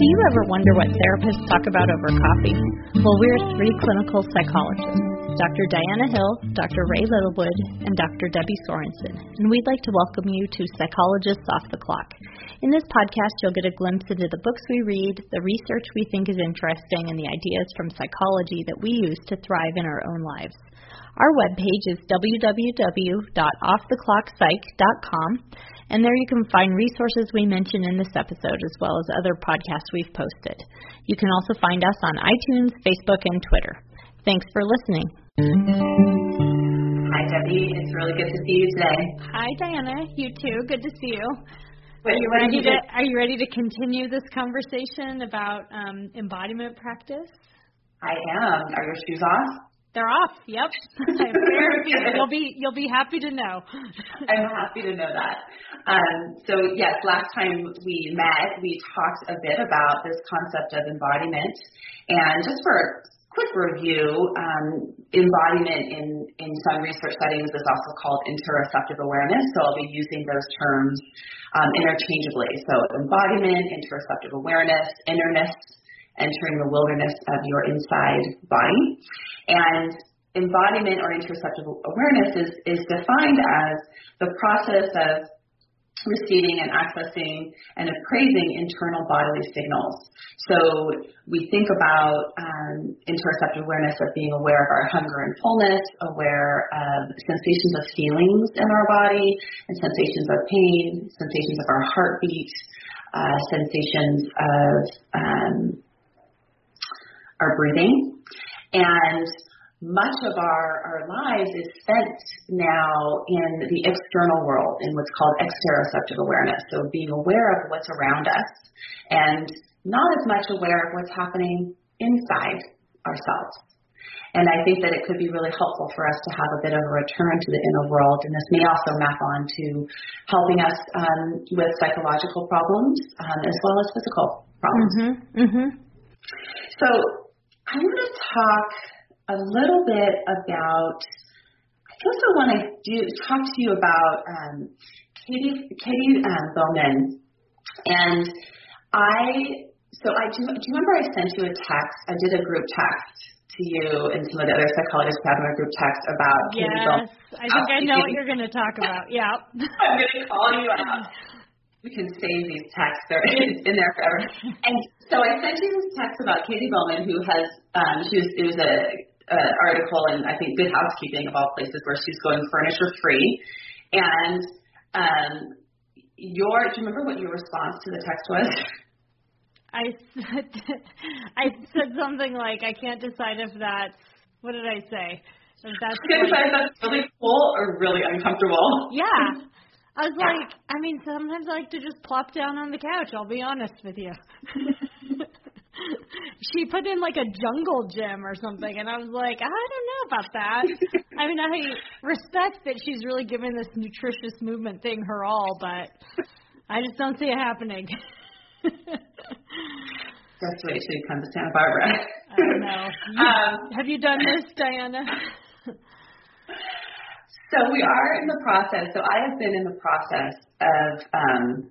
Do you ever wonder what therapists talk about over coffee? Well, we're three clinical psychologists Dr. Diana Hill, Dr. Ray Littlewood, and Dr. Debbie Sorensen, and we'd like to welcome you to Psychologists Off the Clock. In this podcast, you'll get a glimpse into the books we read, the research we think is interesting, and the ideas from psychology that we use to thrive in our own lives. Our webpage is www.offtheclockpsych.com, and there you can find resources we mention in this episode as well as other podcasts we've posted. You can also find us on iTunes, Facebook, and Twitter. Thanks for listening. Hi, Debbie. It's really good to see you today. Hi, Diana. You too. Good to see you. Wait, Are you ready to do? Are you ready to continue this conversation about um, embodiment practice? I am. Are your shoes off? They're off. Yep. Good. You'll be you'll be happy to know. I'm happy to know that. Um, so yes, last time we met, we talked a bit about this concept of embodiment, and just for a quick review, um, embodiment in in some research settings is also called interoceptive awareness. So I'll be using those terms um, interchangeably. So embodiment, interoceptive awareness, innerness, entering the wilderness of your inside body. And embodiment or interoceptive awareness is, is defined as the process of receiving and accessing and appraising internal bodily signals. So we think about um, interoceptive awareness of being aware of our hunger and fullness, aware of sensations of feelings in our body, and sensations of pain, sensations of our heartbeat, uh, sensations of um, our breathing. And much of our, our lives is spent now in the external world in what's called exteroceptive awareness. So being aware of what's around us and not as much aware of what's happening inside ourselves. And I think that it could be really helpful for us to have a bit of a return to the inner world. And this may also map on to helping us um, with psychological problems um, as well as physical problems. Mhm. Mhm. So I'm going to talk a little bit about. I I want to do talk to you about um, Katie Katie um, Bowman, and I. So I do. Do you remember I sent you a text? I did a group text to you and some of the other psychologists who have in a group text about Katie Bowman. Yes. I think I know what you're going to talk about. Yeah. I'm going to call you out. We can save these texts; they're in, in there forever. And so I sent you this text about Katie Bowman, who has um, she was it was a, a article in I think Good Housekeeping of all places where she's going furniture free, and um, your do you remember what your response to the text was? I said I said something like I can't decide if that's what did I say? If that's Because like, that's really cool or really uncomfortable. yeah. I was like, I mean, sometimes I like to just plop down on the couch. I'll be honest with you. she put in like a jungle gym or something, and I was like, I don't know about that. I mean, I respect that she's really giving this nutritious movement thing her all, but I just don't see it happening. Just wait till you come to Santa Barbara. I don't know. You- Um, Have you done this, Diana? So we are in the process. So I have been in the process of um,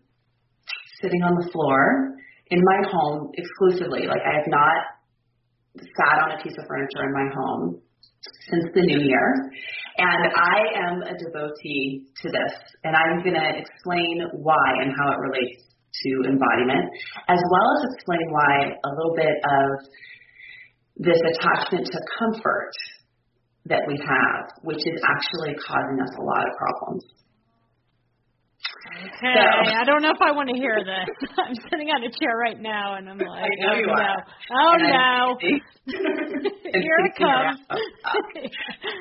sitting on the floor in my home exclusively. Like I have not sat on a piece of furniture in my home since the new year. And I am a devotee to this. And I'm going to explain why and how it relates to embodiment, as well as explain why a little bit of this attachment to comfort that we have, which is actually causing us a lot of problems. Okay, So- I don't know if I want to hear this. I'm sitting on a chair right now, and I'm like, I know oh you no, are. oh And no, I'm busy. And here it comes.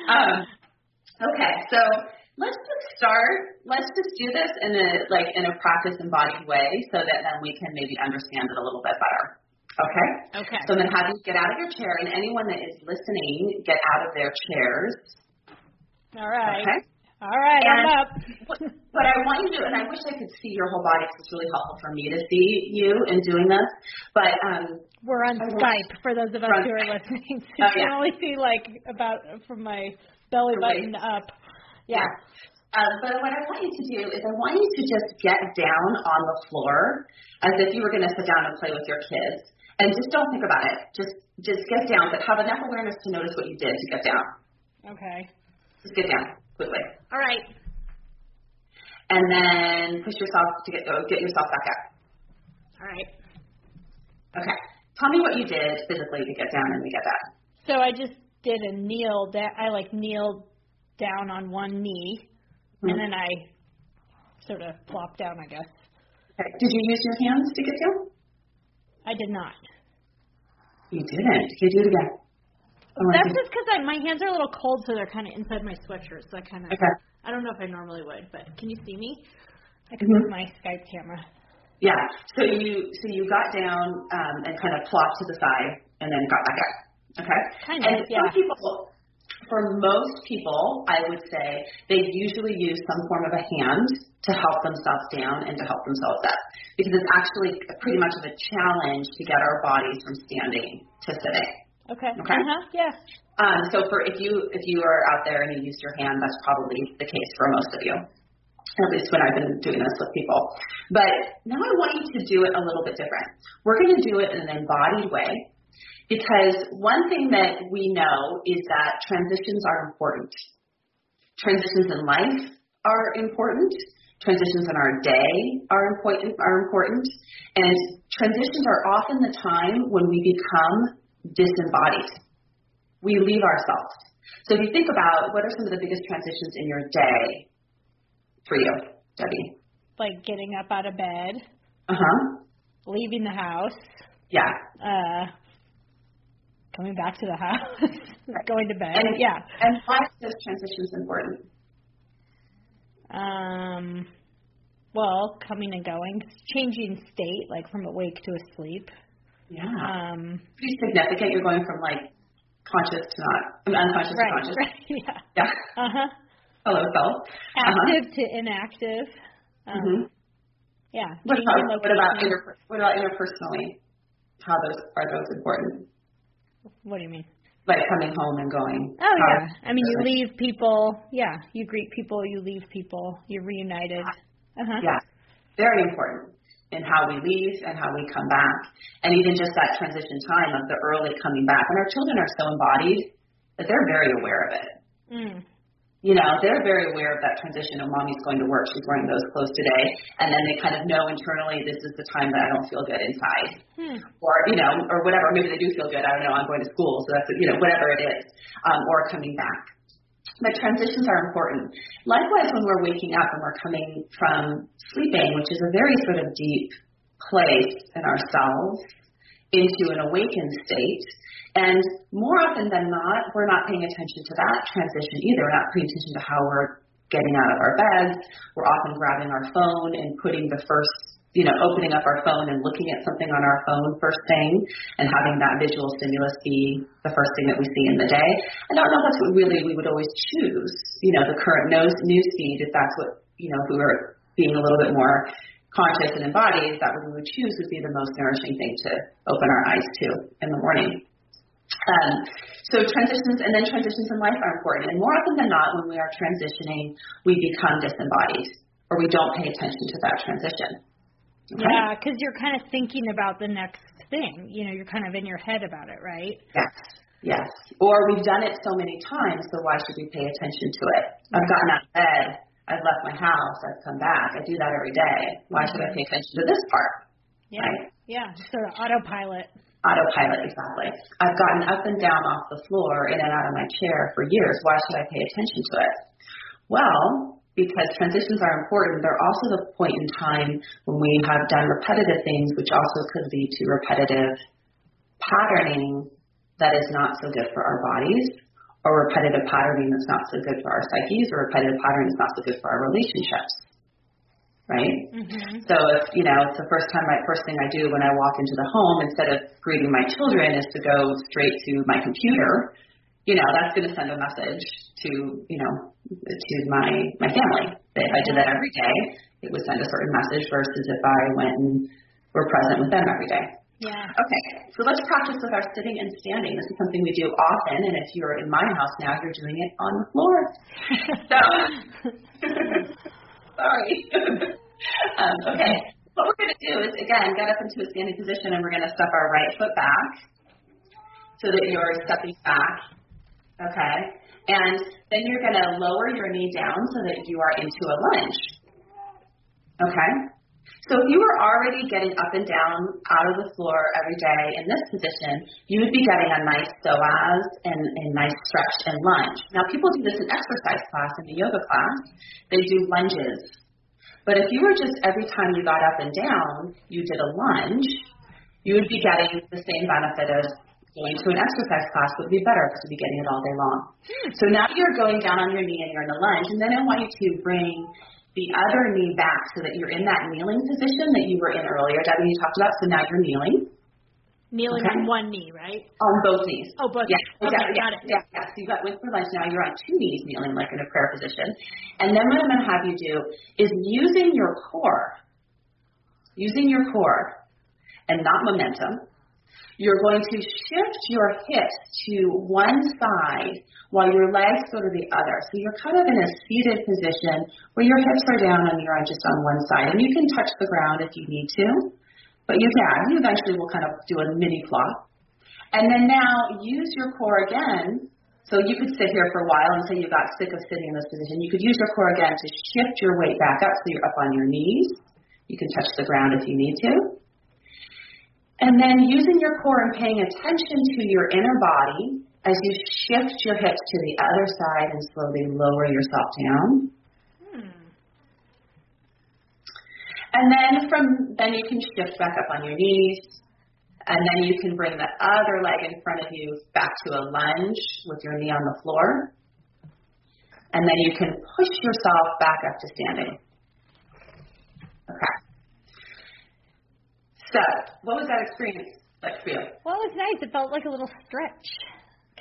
um, okay, so let's just start. Let's just do this in a like in a practice embodied way, so that then we can maybe understand it a little bit better. Okay. Okay. So to have you get out of your chair, and anyone that is listening, get out of their chairs. All right. Okay. All right, And I'm up. what, what I want you to do, and I wish I could see your whole body because it's really helpful for me to see you in doing this. But um, We're on I Skype for those of us who are listening. So Oh, you can only see like about from my belly button up. Yeah. Um, but what I want you to do is I want you to just get down on the floor as if you were going to sit down and play with your kids, and just don't think about it. Just just get down, but have enough awareness to notice what you did to get down. Okay. Just get down quickly, All right. and then push yourself to get go get yourself back up. All right. Okay. Tell me what you did physically to get down and to get that. So I just did a kneel. Da- I like kneeled down on one knee, Mhm. and then I sort of plopped down. I guess Okay. Did you use your hands to get down? I did not. You didn't. Can you do it again? Wanna That's just because my hands are a little cold, so they're kind of inside my sweatshirt. So I kind of. Okay. I don't know if I normally would, but can you see me? I can Mhm. move my Skype camera. Yeah. So you so you got down um, and kind of plopped to the side and then got back up. Okay. Kind and of, yeah. some people, for most people, I would say they usually use some form of a hand to help themselves down and to help themselves up because it's actually pretty much of a challenge to get our bodies from standing to sitting. Okay. Okay. Uh huh. Yeah. Um, so for if you if you are out there and you used your hand, that's probably the case for most of you. At least when I've been doing this with people. But now I want you to do it a little bit different. We're going to do it in an embodied way because one thing that we know is that transitions are important. Transitions in life are important. Transitions in our day are important are important. And transitions are often the time when we become disembodied we leave ourselves. So if you think about what are some of the biggest transitions in your day for you, Debbie? Like getting up out of bed, Uh huh. leaving the house, Yeah. uh, coming back to the house, going to bed. And yeah. And why are those transitions important? Um. Well, coming and going, changing state, like from awake to asleep. Yeah. Um. Pretty significant. You're going from like conscious to not I mean, unconscious Right. to conscious. Right. Yeah. Yeah. Uh huh. Hello, self. Active to inactive. Um, hmm Yeah. What about what about inter- what about interpersonally? How those are those important? What do you mean? Like coming home and going. Oh yeah. I mean, you leave people. Yeah, you greet people. You leave people. You're reunited. Uh huh. Yeah, very important in how we leave and how we come back, and even just that transition time of the early coming back. And our children are so embodied that they're very aware of it. Mm. You know, they're very aware of that transition. Oh, mommy's going to work. She's wearing those clothes today, and then they kind of know internally this is the time that I don't feel good inside, Hmm. or you know, or whatever. Maybe they do feel good. I don't know. I'm going to school, so that's you know whatever it is, um, or coming back. But transitions are important. Likewise, when we're waking up and we're coming from sleeping, which is a very sort of deep place in ourselves, into an awakened state. And more often than not, we're not paying attention to that transition either. We're not paying attention to how we're getting out of our beds. We're often grabbing our phone and putting the first, you know, opening up our phone and looking at something on our phone first thing and having that visual stimulus be the first thing that we see in the day. I don't know if that's what really we would always choose, you know, the current news news feed, if that's what, you know, if we were being a little bit more conscious and embodied, that what we would choose would be the most nourishing thing to open our eyes to in the morning. Um, so transitions and then transitions in life are important. And more often than not, when we are transitioning, we become disembodied or we don't pay attention to that transition. Okay? Yeah, because you're kind of thinking about the next thing. You know, you're kind of in your head about it, right? Yes. Yes. Or we've done it so many times, so why should we pay attention to it? I've gotten out of bed. I've left my house. I've come back. I do that every day. Why should I pay attention to this part? Yeah. Right. Yeah. Sort of autopilot. Autopilot, exactly. I've gotten up and down off the floor, in and out of my chair for years. Why should I pay attention to it? Well, because transitions are important, they're also the point in time when we have done repetitive things, which also could lead to repetitive patterning that is not so good for our bodies, or repetitive patterning that's not so good for our psyches or repetitive patterning that's not so good for our relationships. Right? Mm-hmm. So if, you know, it's the first time my first thing I do when I walk into the home instead of greeting my children is to go straight to my computer, you know, that's gonna send a message to, you know, to my my family. That if I did that every day, it would send a certain message versus if I went and were present with them every day. Yeah. Okay, so let's practice with our sitting and standing. This is something we do often, and if you're in my house now, you're doing it on the floor. so, sorry. um, okay, what we're going to do is, again, get up into a standing position, and we're going to step our right foot back so that you're stepping back. Okay, and then you're going to lower your knee down so that you are into a lunge. Okay. So if you were already getting up and down out of the floor every day in this position, you would be getting a nice psoas and a nice stretch and lunge. Now people do this in exercise class, in the yoga class. They do lunges. But if you were just every time you got up and down, you did a lunge, you would be getting the same benefit as going to an exercise class would be better because you'd be getting it all day long. Hmm. So now you're going down on your knee and you're in a lunge, and then I want you to bring the other knee back so that you're in that kneeling position that you were in earlier. Debbie, you talked about, so now you're kneeling. Kneeling okay. on one knee, right? On both knees. Oh, both. Yeah. Okay, yeah, got it. Yeah, yeah. So you've got with for lunch. Now you're on two knees, kneeling like in a prayer position. And then what I'm going to have you do is using your core, using your core, and not momentum. You're going to shift your hips to one side while your legs go to the other. So you're kind of in a seated position where your hips are down and you're just on one side. And you can touch the ground if you need to, but you can. You eventually will kind of do a mini flop. And then now use your core again. So you could sit here for a while until you got sick of sitting in this position. You could use your core again to shift your weight back up so you're up on your knees. You can touch the ground if you need to. And then using your core and paying attention to your inner body, as you shift your hips to the other side and slowly lower yourself down. Hmm. And then from then you can shift back up on your knees. And then you can bring the other leg in front of you back to a lunge with your knee on the floor. And then you can push yourself back up to standing. Okay. So, what was that experience like for you? Well, it was nice. It felt like a little stretch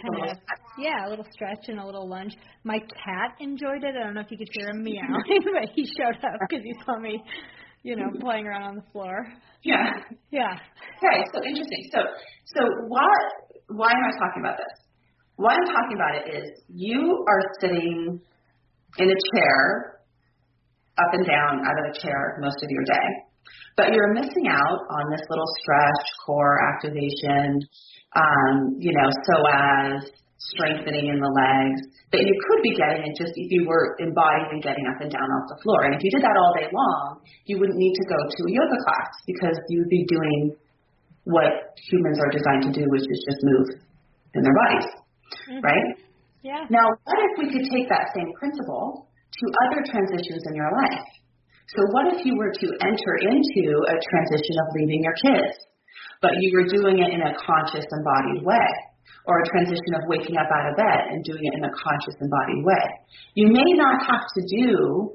kind of uh-huh. yeah, a little stretch and a little lunge. My cat enjoyed it. I don't know if you could hear him meowing, but he showed up because he saw me, you know, playing around on the floor. Yeah. Yeah. Okay, so interesting. So so what why am I talking about this? Why I'm talking about it is you are sitting in a chair, up and down out of a chair most of your day. But you're missing out on this little stretch, core activation, um, you know, psoas, strengthening in the legs that you could be getting it just if you were embodied and getting up and down off the floor. And if you did that all day long, you wouldn't need to go to a yoga class because you'd be doing what humans are designed to do, which is just move in their bodies, mm-hmm. right? Yeah. Now, what if we could take that same principle to other transitions in your life? So what if you were to enter into a transition of leaving your kids? but you were doing it in a conscious, embodied way, or a transition of waking up out of bed and doing it in a conscious, embodied way. You may not have to do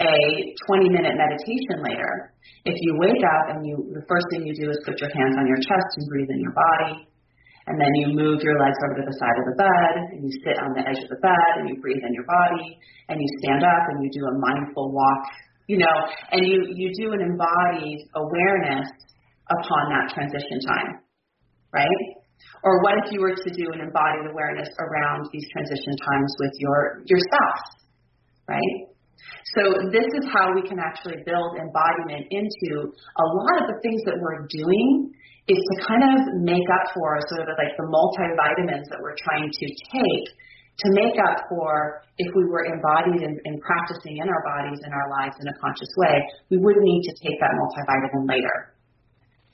a 20 minute meditation later. If you wake up and you, the first thing you do is put your hands on your chest and breathe in your body. And then you move your legs over to the side of the bed and you sit on the edge of the bed and you breathe in your body and you stand up and you do a mindful walk, you know, and you, you do an embodied awareness upon that transition time, right? Or what if you were to do an embodied awareness around these transition times with your, your spouse, right? So this is how we can actually build embodiment into a lot of the things that we're doing is to kind of make up for sort of like the multivitamins that we're trying to take to make up for if we were embodied and, and practicing in our bodies in our lives in a conscious way, we would need to take that multivitamin later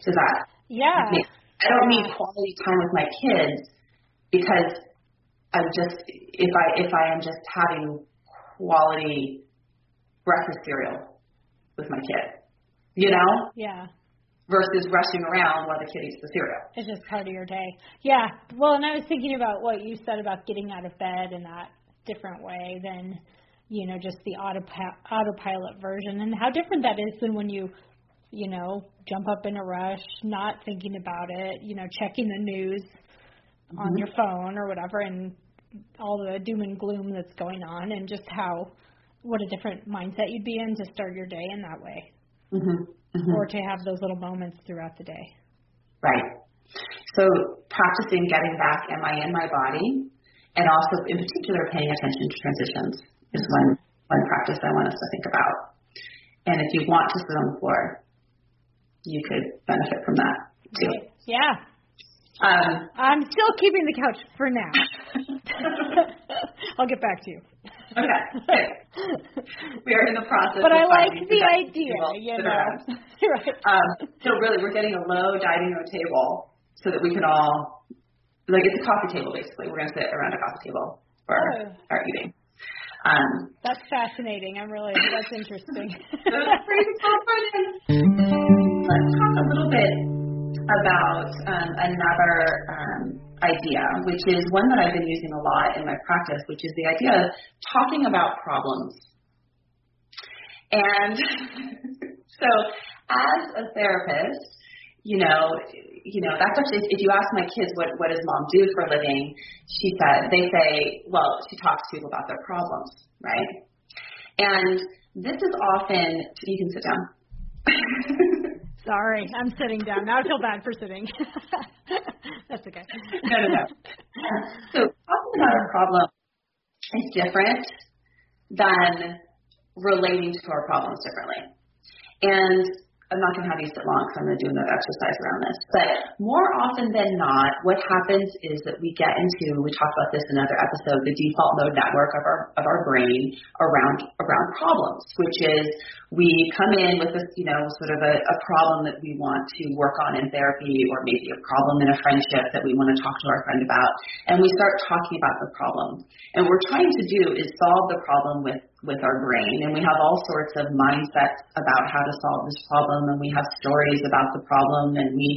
to that. Yeah. I don't need quality time with my kids because I'm just if I if I am just having quality breakfast cereal with my kid. You know? Yeah. Versus rushing around while the kid eats the cereal. It's just part of your day. Yeah. Well, and I was thinking about what you said about getting out of bed in that different way than, you know, just the autopi- autopilot version and how different that is than when you, you know, jump up in a rush, not thinking about it, you know, checking the news mm-hmm. on your phone or whatever and all the doom and gloom that's going on and just how what a different mindset you'd be in to start your day in that way. Mm-hmm mm-hmm. or to have those little moments throughout the day. Right. So practicing getting back, am I in my body? And also, in particular, paying attention to transitions is one, one practice I want us to think about. And if you want to sit on the floor, you could benefit from that too. Yeah. Um, I'm still keeping the couch for now. I'll get back to you. Okay. we are in the process. But I like the idea, you know. right. Um, so really, we're getting a low dining room table so that we can all, like it's a coffee table basically. We're going to sit around a coffee table for oh. our eating. Um, that's fascinating. I'm really that's interesting. Let's talk a little bit about um, another um, idea, which is one that I've been using a lot in my practice, which is the idea of talking about problems. And so, as a therapist, you know, you know, that's actually if you ask my kids what what does mom do for a living, she said they say, well, she talks to people about their problems, right? And this is often you can sit down. Sorry, I'm sitting down. Now I feel bad for sitting. That's okay. no, no, no. So talking about a problem is different than relating to our problems differently. And I'm not going to have you sit long because I'm going to do another exercise around this. But more often than not, what happens is that we get into, we talked about this in another episode, the default mode network of our of our brain around around problems, which is we come in with this, you know, sort of a, a problem that we want to work on in therapy or maybe a problem in a friendship that we want to talk to our friend about. And we start talking about the problem. And what we're trying to do is solve the problem with with our brain. And we have all sorts of mindsets about how to solve this problem. And we have stories about the problem. And we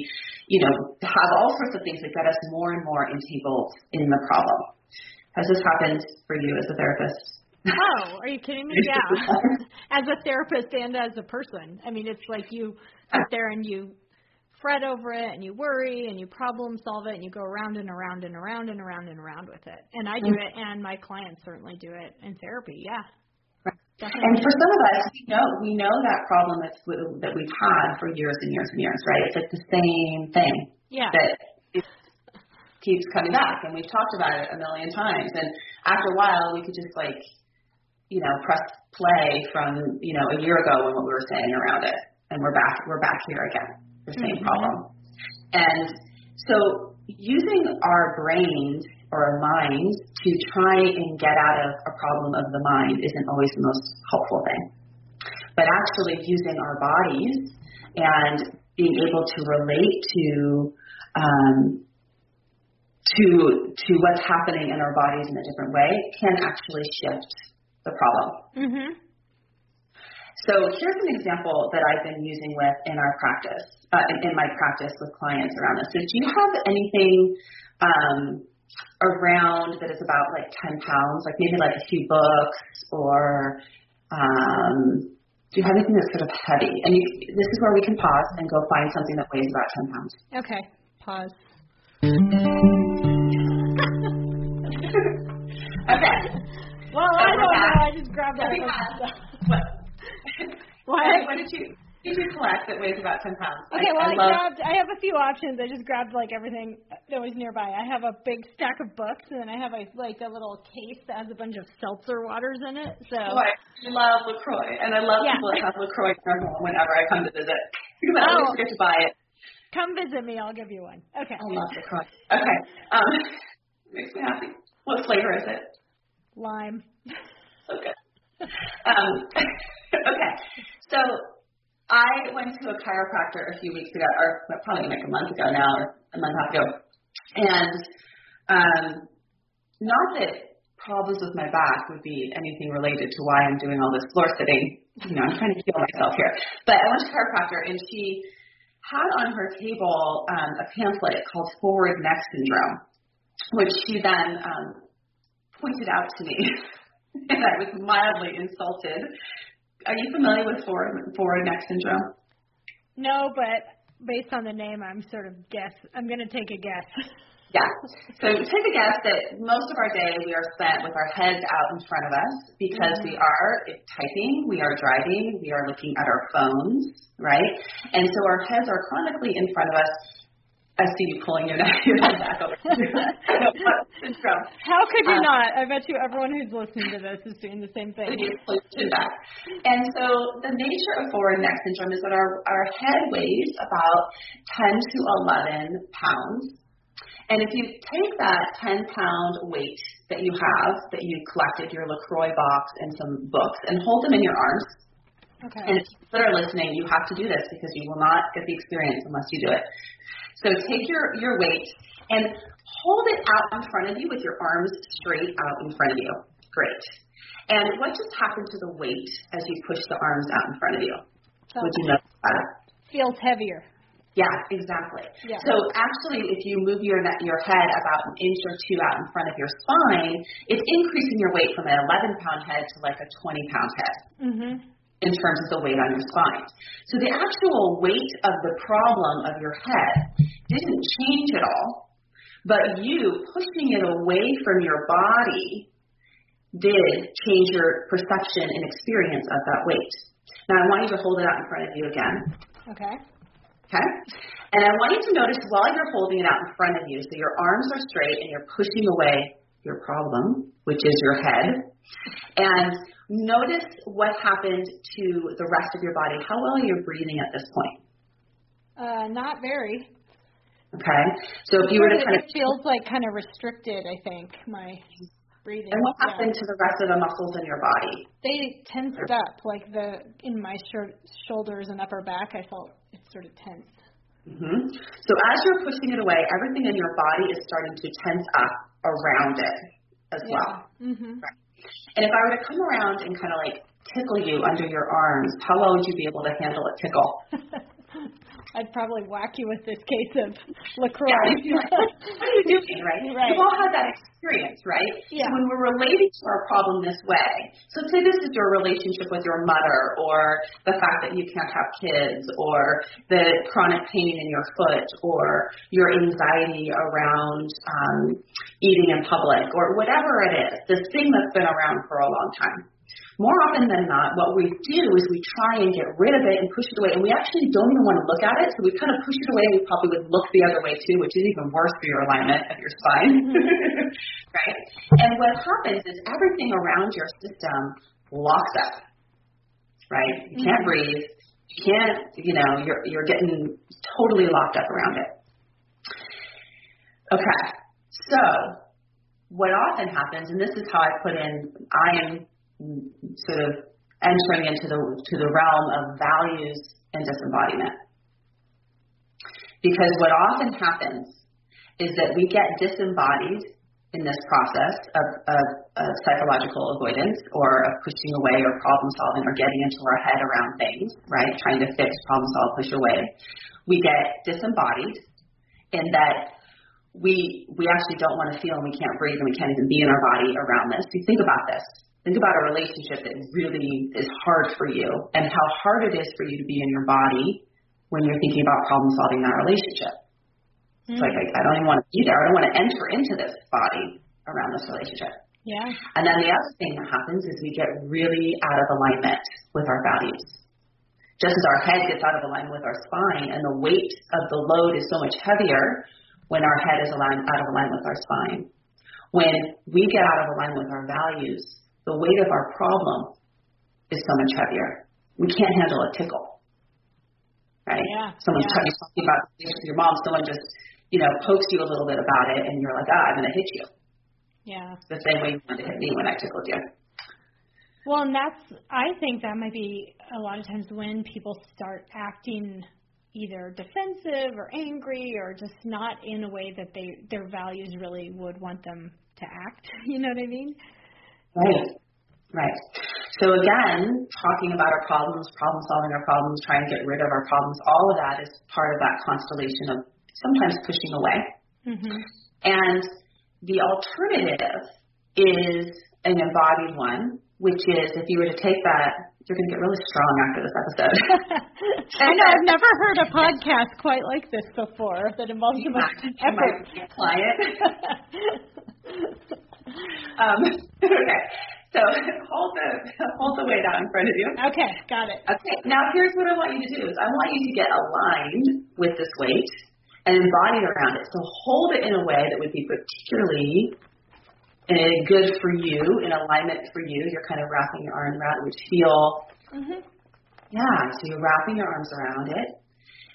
you know have all sorts of things that get us more and more entangled in the problem. Has this happened for you as a therapist? Oh are you kidding me? Yeah. As a therapist and as a person. I mean it's like you sit there and you fret over it and you worry and you problem solve it and you go around and around and around and around and around with it. And I do mm. it and my clients certainly do it in therapy. Yeah. Definitely. And for some of us, we know we know that problem that's that we've had for years and years and years, right? It's like the same thing. Yeah. That keeps coming back, and we've talked about it a million times. And after a while, we could just like, you know, press play from you know a year ago when what we were saying around it, and we're back we're back here again, the same mm-hmm. problem. And so using our brains or our minds to try and get out of a problem of the mind isn't always the most helpful thing. But actually using our bodies and being able to relate to um, to to what's happening in our bodies in a different way can actually shift the problem. Mm-hmm. So here's an example that I've been using with in our practice, uh, in, in my practice with clients around this. So do you have anything um, around that is about like 10 pounds, like maybe like a few books or um, do you have anything that's sort of heavy? And you, this is where we can pause and go find something that weighs about 10 pounds. Okay, pause. okay. Well, I don't know. I just grabbed that. What? what? What did you? You collect that weighs about 10 pounds. Okay, well, I, I, grabbed, I have a few options. I just grabbed like everything that was nearby. I have a big stack of books, and then I have a like a little case that has a bunch of seltzer waters in it. So oh, I love LaCroix, and I love yeah. people that have LaCroix in their home whenever I come to visit because I always oh. forget to buy it. Come visit me. I'll give you one. Okay. I love LaCroix. Okay. Um, makes me happy. What flavor is it? Lime. Okay. Um, okay. So I went to a chiropractor a few weeks ago, or probably like a month ago now, or a month and a half ago, and um, not that problems with my back would be anything related to why I'm doing all this floor sitting. You know, I'm trying to heal myself here. But I went to a chiropractor, and she had on her table um, a pamphlet called Forward Neck Syndrome, which she then um, pointed out to me, and I was mildly insulted. Are you familiar with forward, forward neck syndrome? No, but based on the name, I'm sort of guess. I'm going to take a guess. Yeah. So take a guess that most of our day we are spent with our heads out in front of us because mm-hmm. we are typing, we are driving, we are looking at our phones, right? And so our heads are chronically in front of us I see you pulling your, your head back over. How could you um, not? I bet you everyone who's listening to this is doing the same thing. And so the nature of forward neck syndrome is that our, our head weighs about 10 to 11 pounds. And if you take that 10 pound weight that you have, that you collected, your LaCroix box and some books, and hold them in your arms, Okay. And if you are listening, you have to do this because you will not get the experience unless you do it. So take your, your weight and hold it out in front of you with your arms straight out in front of you. Great. And what just happened to the weight as you push the arms out in front of you? Would you notice that? Feels heavier. Yeah, exactly. Yeah. So actually, if you move your your head about an inch or two out in front of your spine, it's increasing your weight from an 11 pound head to like a 20 pound head. Mm-hmm in terms of the weight on your spine. So the actual weight of the problem of your head didn't change at all, but you pushing it away from your body did change your perception and experience of that weight. Now I want you to hold it out in front of you again. Okay. Okay? And I want you to notice while you're holding it out in front of you, so your arms are straight and you're pushing away your problem, which is your head. And Notice what happened to the rest of your body. How well are you breathing at this point? Uh, not very. Okay. So if you were to kind of. Feels like kind of restricted, I think, my breathing. And what happened to the rest of the muscles in your body? They tensed up, like the in my sh- shoulders and upper back. I felt it sort of tense. Mm-hmm. So as you're pushing it away, everything in your body is starting to tense up around it as yeah. well. Mm-hmm. Right. And if I were to come around and kind of like tickle you under your arms, how well would you be able to handle a tickle? I'd probably whack you with this case of LaCroix. Yeah, what are you doing, right? right? We've all had that experience, right? Yeah. So when we're relating to our problem this way, so say this is your relationship with your mother, or the fact that you can't have kids, or the chronic pain in your foot, or your anxiety around um, eating in public, or whatever it is, this thing that's been around for a long time more often than not, what we do is we try and get rid of it and push it away, and we actually don't even want to look at it, so we kind of push it away, and we probably would look the other way too, which is even worse for your alignment of your spine. Mm-hmm. right? And what happens is everything around your system locks up. Right? You can't mm-hmm. breathe. You can't, you know, you're you're getting totally locked up around it. Okay. So what often happens, and this is how I put in I am sort of entering into the to the realm of values and disembodiment. Because what often happens is that we get disembodied in this process of, of, of psychological avoidance or of pushing away or problem solving or getting into our head around things, right? Trying to fix, problem solve, push away. We get disembodied in that we we actually don't want to feel and we can't breathe and we can't even be in our body around this. You think about this. Think about a relationship that really is hard for you and how hard it is for you to be in your body when you're thinking about problem solving that relationship. Mm-hmm. It's like, I, I don't even want to be there. I don't want to enter into this body around this relationship. Yeah. And then the other thing that happens is we get really out of alignment with our values. Just as our head gets out of alignment with our spine and the weight of the load is so much heavier when our head is aligned, out of alignment with our spine. When we get out of alignment with our values, the weight of our problem is so much heavier. We can't handle a tickle. Right? Yeah. Someone's yeah. talking about your mom, someone just, you know, pokes you a little bit about it and you're like, ah, I'm gonna hit you. Yeah. The same way you wanted to hit me when I tickled you. Well, and that's I think that might be a lot of times when people start acting either defensive or angry or just not in a way that they their values really would want them to act. You know what I mean? Right. Right. So again, talking about our problems, problem solving our problems, trying to get rid of our problems, all of that is part of that constellation of sometimes pushing away. Mm-hmm. And the alternative is an embodied one, which is if you were to take that, you're going to get really strong after this episode. I know I've never heard a podcast quite like this before that involves so much effort. Client. um, okay. So hold the hold the weight out in front of you. Okay, got it. Okay. Now here's what I want you to do is I want you to get aligned with this weight and embody around it. So hold it in a way that would be particularly uh, good for you, in alignment for you. You're kind of wrapping your arms around it, which feel mm-hmm. yeah. So you're wrapping your arms around it.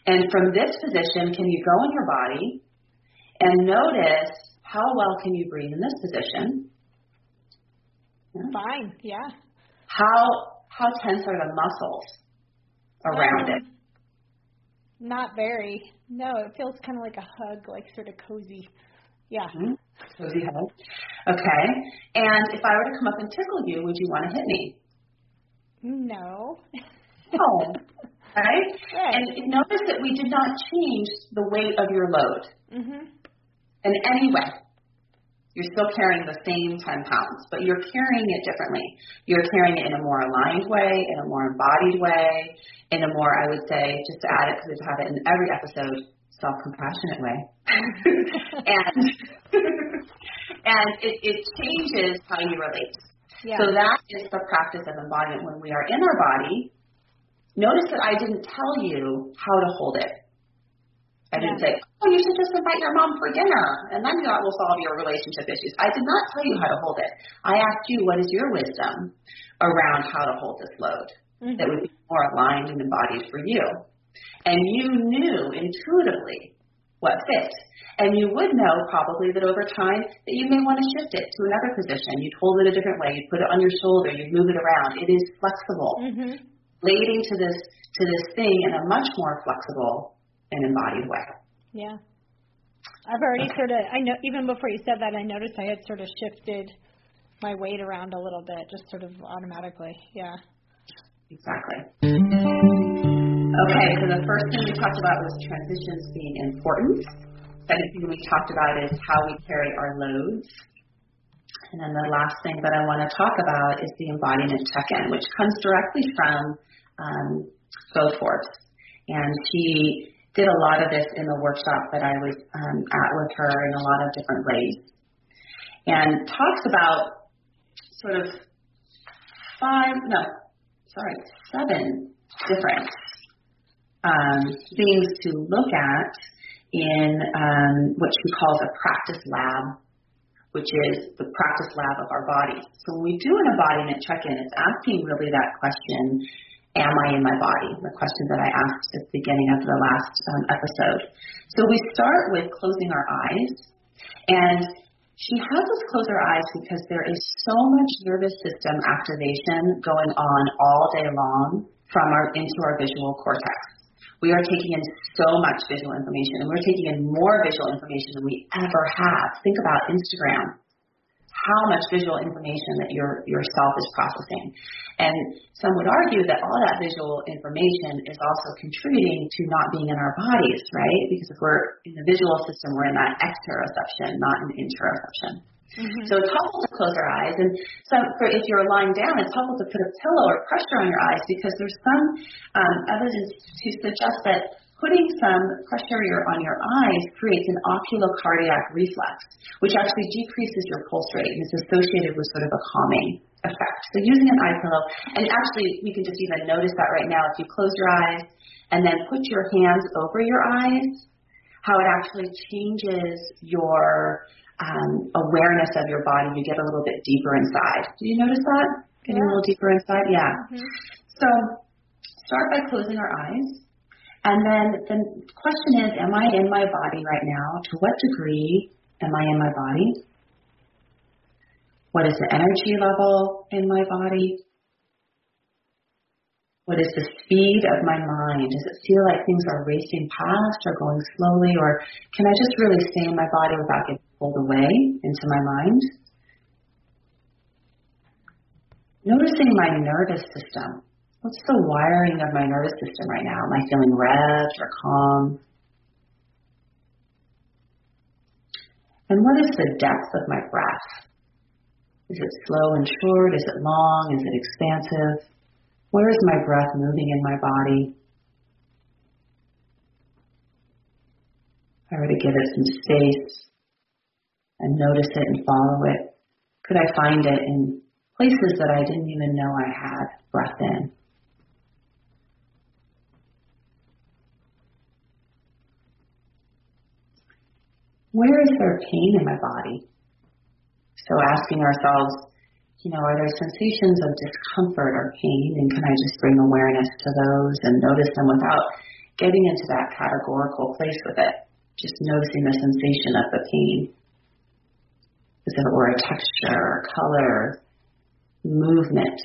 And from this position, can you go in your body and notice how well can you breathe in this position? Fine, yeah. How how tense are the muscles around um, it? Not very. No, it feels kind of like a hug, like sort of cozy. Yeah. Mm-hmm. Cozy hug. Okay. And if I were to come up and tickle you, would you want to hit me? No. oh. Right? right? And notice that we did not change the weight of your load mm-hmm. in any way. You're still carrying the same 10 pounds, but you're carrying it differently. You're carrying it in a more aligned way, in a more embodied way, in a more, I would say, just to add it because we've had it in every episode, self-compassionate way. and and it, it changes how you relate. Yeah. So that is the practice of embodiment. When we are in our body, notice that I didn't tell you how to hold it. I didn't say, oh, you should just invite your mom for dinner, and then that will solve your relationship issues. I did not tell you how to hold it. I asked you, what is your wisdom around how to hold this load mm-hmm. that would be more aligned and embodied for you? And you knew intuitively what fit. And you would know probably that over time that you may want to shift it to another position. You'd hold it a different way. You'd put it on your shoulder. You'd move it around. It is flexible, mm-hmm. leading to this to this thing in a much more flexible an embodied way. Yeah. I've already sort of, I know, even before you said that, I noticed I had sort of shifted my weight around a little bit, just sort of automatically. Yeah. Exactly. Okay, so the first thing we talked about was transitions being important. Second thing we talked about is how we carry our loads. And then the last thing that I want to talk about is the embodiment check-in, which comes directly from um, Forbes. And she did a lot of this in the workshop that I was um, at with her in a lot of different ways. And talks about sort of five, no, sorry, seven different um, things to look at in um, what she calls a practice lab, which is the practice lab of our bodies. So when we do an embodiment check-in, it's asking really that question am I in my body? The question that I asked at the beginning of the last um, episode. So we start with closing our eyes, and she has us close our eyes because there is so much nervous system activation going on all day long from our into our visual cortex. We are taking in so much visual information, and we're taking in more visual information than we ever have. Think about Instagram how much visual information that your yourself is processing. And some would argue that all that visual information is also contributing to not being in our bodies, right? Because if we're in the visual system, we're in that exteroception, not in interoception. Mm-hmm. So it's helpful to close our eyes, and some, for if you're lying down, it's helpful to put a pillow or pressure on your eyes because there's some um, evidence to suggest that putting some pressure on your eyes creates an oculocardiac reflex, which actually decreases your pulse rate and is associated with sort of a calming effect. So using an eye pillow, and actually you can just even notice that right now if you close your eyes and then put your hands over your eyes, how it actually changes your um, awareness of your body. You get a little bit deeper inside. Did you notice that? Getting yeah. a little deeper inside? Yeah. Mm-hmm. So start by closing our eyes and then the question is, am I in my body right now? To what degree am I in my body? What is the energy level in my body? What is the speed of my mind? Does it feel like things are racing past or going slowly? Or can I just really stay in my body without getting pulled away into my mind? Noticing my nervous system. What's the wiring of my nervous system right now? Am I feeling revved or calm? And what is the depth of my breath? Is it slow and short? Is it long? Is it expansive? Where is my breath moving in my body? If I were to give it some space and notice it and follow it, could I find it in places that I didn't even know I had breath in? Where is there pain in my body? So asking ourselves, you know, are there sensations of discomfort or pain, and can I just bring awareness to those and notice them without getting into that categorical place with it? Just noticing the sensation of the pain. As if it were a texture or color, movement.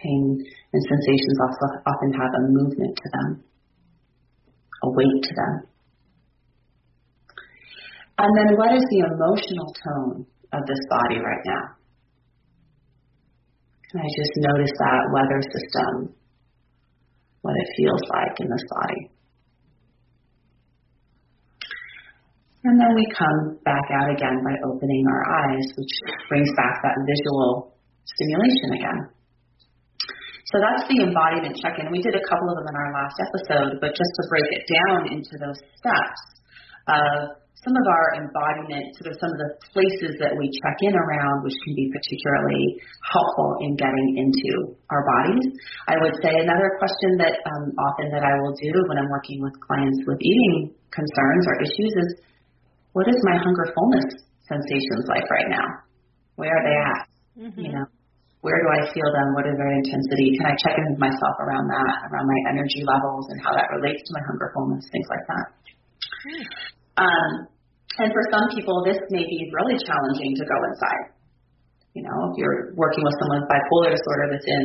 Pain and sensations also often have a movement to them, a weight to them. And then what is the emotional tone of this body right now? Can I just notice that weather system, what it feels like in this body? And then we come back out again by opening our eyes, which brings back that visual stimulation again. So that's the embodiment check-in. We did a couple of them in our last episode, but just to break it down into those steps of some of our embodiment, sort of some of the places that we check in around, which can be particularly helpful in getting into our bodies. I would say another question that um, often that I will do when I'm working with clients with eating concerns or issues is, what is my hunger fullness sensations like right now? Where are they at? Mm-hmm. You know, where do I feel them? What is their intensity? Can I check in with myself around that, around my energy levels and how that relates to my hunger fullness, things like that. Mm. Um, and for some people, this may be really challenging to go inside. You know, if you're working with someone with bipolar disorder that's in,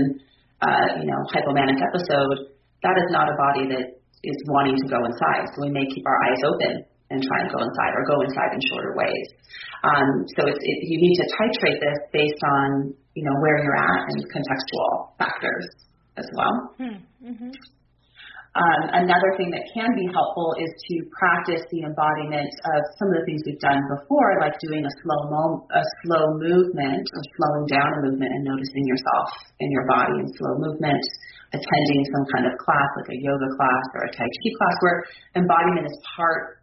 uh, you know, hypomanic episode, that is not a body that is wanting to go inside. So we may keep our eyes open and try and go inside or go inside in shorter ways. Um, so it's, it, you need to titrate this based on, you know, where you're at and contextual factors as well. Hmm. Mm-hmm. Um, another thing that can be helpful is to practice the embodiment of some of the things we've done before, like doing a slow mo- a slow movement or slowing down a movement and noticing yourself in your body in slow movement, attending some kind of class like a yoga class or a Tai Chi class where embodiment is part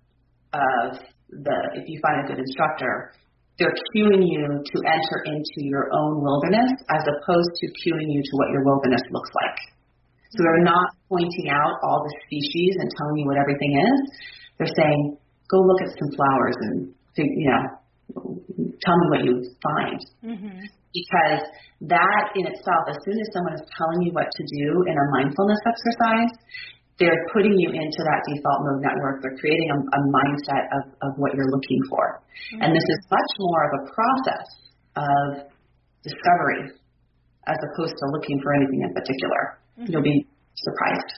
of the, if you find a good instructor, they're cueing you to enter into your own wilderness as opposed to cueing you to what your wilderness looks like. So they're not pointing out all the species and telling you what everything is. They're saying, go look at some flowers and, you know, tell me what you find. Mm-hmm. Because that in itself, as soon as someone is telling you what to do in a mindfulness exercise, they're putting you into that default mode network. They're creating a, a mindset of, of what you're looking for. Mm-hmm. And this is much more of a process of discovery as opposed to looking for anything in particular. You'll be surprised.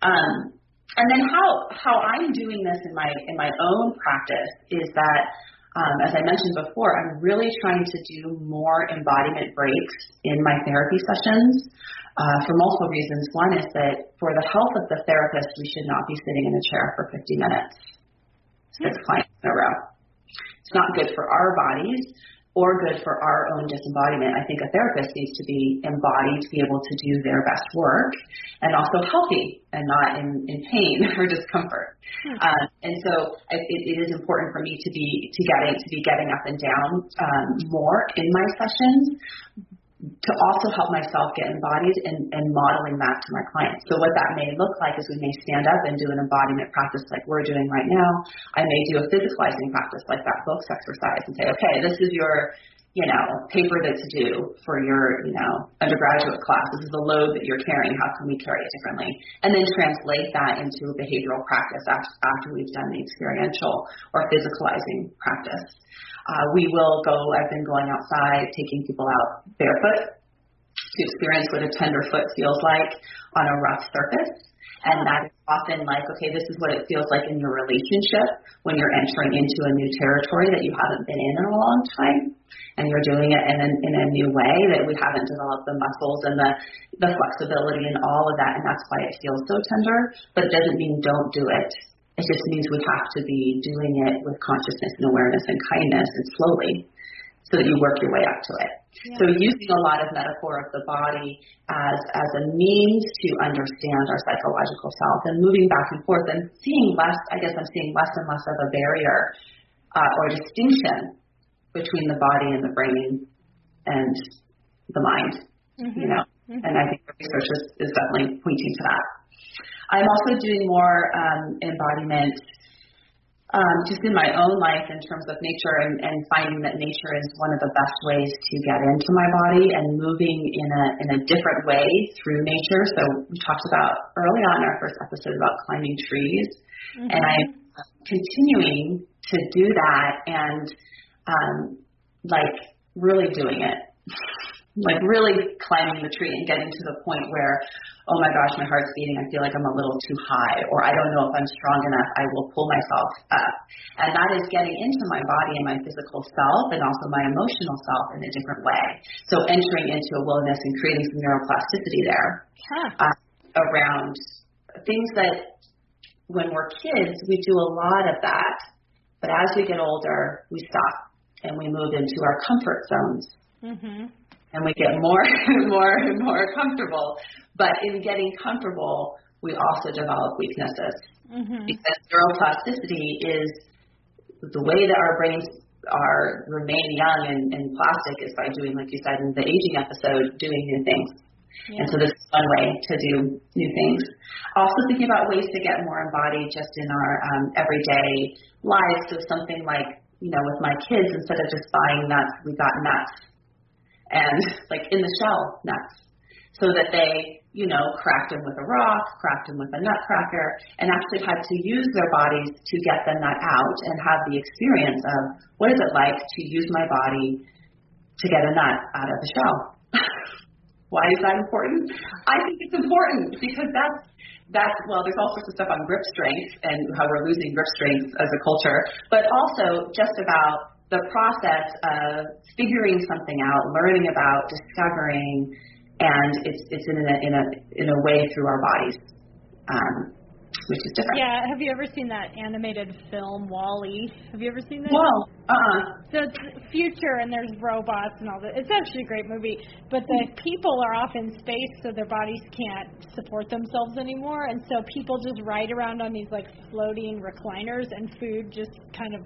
Um, and then how how I'm doing this in my in my own practice is that um, as I mentioned before, I'm really trying to do more embodiment breaks in my therapy sessions uh, for multiple reasons. One is that for the health of the therapist, we should not be sitting in a chair for 50 minutes, six clients in a row. It's not good for our bodies or good for our own disembodiment. I think a therapist needs to be embodied to be able to do their best work and also healthy and not in, in pain or discomfort. Hmm. Um, and so it, it is important for me to be to getting to be getting up and down um, more in my sessions, to also help myself get embodied and, and modeling that to my clients. So what that may look like is we may stand up and do an embodiment practice like we're doing right now. I may do a physicalizing practice like that books exercise and say, okay, this is your, you know, paper that's due for your, you know, undergraduate class. This is the load that you're carrying. How can we carry it differently? And then translate that into a behavioral practice after, after we've done the experiential or physicalizing practice. Uh, we will go, I've been going outside, taking people out barefoot to experience what a tender foot feels like on a rough surface. And that is often like, okay, this is what it feels like in your relationship when you're entering into a new territory that you haven't been in in a long time. And you're doing it in a, in a new way that we haven't developed the muscles and the, the flexibility and all of that. And that's why it feels so tender. But it doesn't mean don't do it. It just means we have to be doing it with consciousness and awareness and kindness and slowly so that you work your way up to it. Yeah. So using a lot of metaphor of the body as as a means to understand our psychological self and moving back and forth and seeing less, I guess I'm seeing less and less of a barrier uh, or distinction between the body and the brain and the mind. Mm-hmm. You know, mm-hmm. and I think the research is, is definitely pointing to that. I'm also doing more um, embodiment um, just in my own life in terms of nature and, and finding that nature is one of the best ways to get into my body and moving in a in a different way through nature. So we talked about early on in our first episode about climbing trees, mm-hmm. and I'm continuing to do that and um, like really doing it like really climbing the tree and getting to the point where, oh my gosh, my heart's beating. I feel like I'm a little too high, or I don't know if I'm strong enough. I will pull myself up. And that is getting into my body and my physical self and also my emotional self in a different way. So entering into a willingness and creating some neuroplasticity there huh. uh, around things that when we're kids, we do a lot of that. But as we get older, we stop and we move into our comfort zones. Mm-hmm and we get more and more and more comfortable. But in getting comfortable, we also develop weaknesses mm-hmm. because neuroplasticity is the way that our brains are remain young and, and plastic is by doing, like you said in the aging episode, doing new things. Yeah. And so this is one way to do new things. Also thinking about ways to get more embodied just in our um, everyday lives. So something like, you know, with my kids, instead of just buying nuts, we got nuts and like in the shell nuts so that they, you know, cracked them with a rock, cracked them with a nutcracker, and actually had to use their bodies to get the nut out and have the experience of what is it like to use my body to get a nut out of the shell. Why is that important? I think it's important because that's that's well, there's all sorts of stuff on grip strength and how we're losing grip strength as a culture, but also just about the process of figuring something out, learning about, discovering, and it's it's in a in a in a way through our bodies, um, which is different. Yeah. Have you ever seen that animated film WALL-E? Have you ever seen that? Well, uh. Uh-uh. So it's future and there's robots and all that. It's actually a great movie, but the people are off in space, so their bodies can't support themselves anymore, and so people just ride around on these like floating recliners, and food just kind of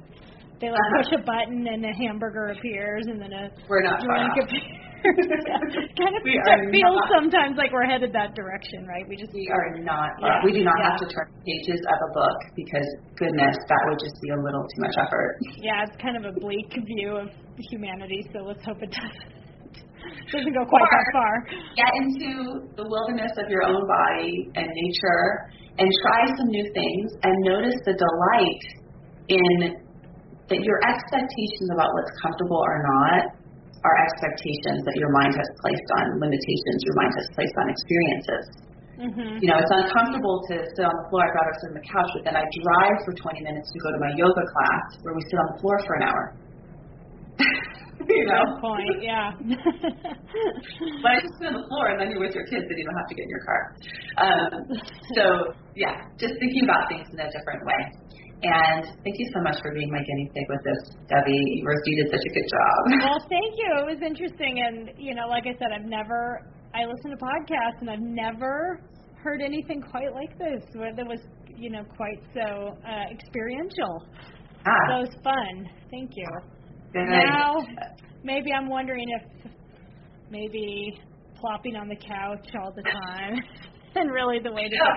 they like uh-huh. push a button and a hamburger appears and then a we're not drink appears. kind of we feels not, sometimes like we're headed that direction, right? We just we are not. Yeah, we do not yeah. have to turn pages of a book because goodness, that would just be a little too much effort. Yeah, it's kind of a bleak view of humanity. So let's hope it doesn't doesn't go quite or that far. Get into the wilderness of your own body and nature and try some new things and notice the delight in that your expectations about what's comfortable or not are expectations that your mind has placed on limitations your mind has placed on experiences. Mm-hmm. You know, it's uncomfortable to sit on the floor. I'd rather sit on the couch, but then I drive for 20 minutes to go to my yoga class where we sit on the floor for an hour. you know? Good point, yeah. but I just sit on the floor and then you're with your kids and you don't have to get in your car. Um, so, yeah, just thinking about things in a different way. And thank you so much for being my guinea pig with this, Debbie. You did such a good job. Well, thank you. It was interesting, and you know, like I said, I've never. I listen to podcasts, and I've never heard anything quite like this. Where that was, you know, quite so uh, experiential. Ah. So it was fun. Thank you. Good. Now, maybe I'm wondering if maybe plopping on the couch all the time and really the way to go.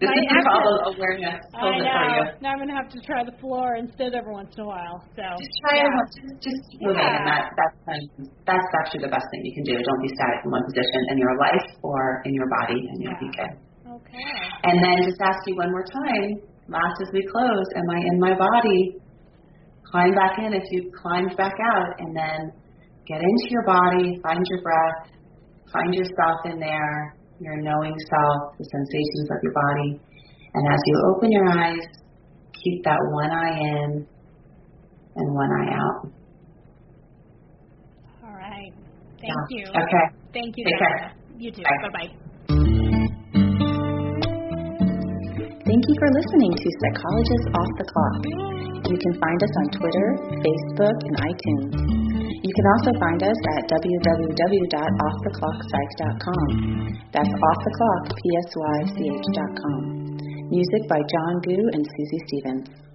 This is called awareness. I know. Now I'm gonna have to try the floor instead every once in a while. So just try yeah. it. Just, just yeah. and that that's that's actually the best thing you can do. Don't be static in one position in your life or in your body, and you'll yeah. be good. Okay. And then just ask you one more time. Last as we close, am I in my body? Climb back in if you climbed back out, and then get into your body. Find your breath. Find yourself in there your knowing self, the sensations of your body. And as you open your eyes, keep that one eye in and one eye out. All right. Thank yeah. you. Okay. Thank you. Take care. You too. Bye bye. Thank you for listening to Psychologists Off the Clock. You can find us on Twitter, Facebook, and iTunes. You can also find us at www.offtheclockpsych.com. That's offtheclock, P-S-Y-C-H.com. Music by John Gu and Susie Stevens.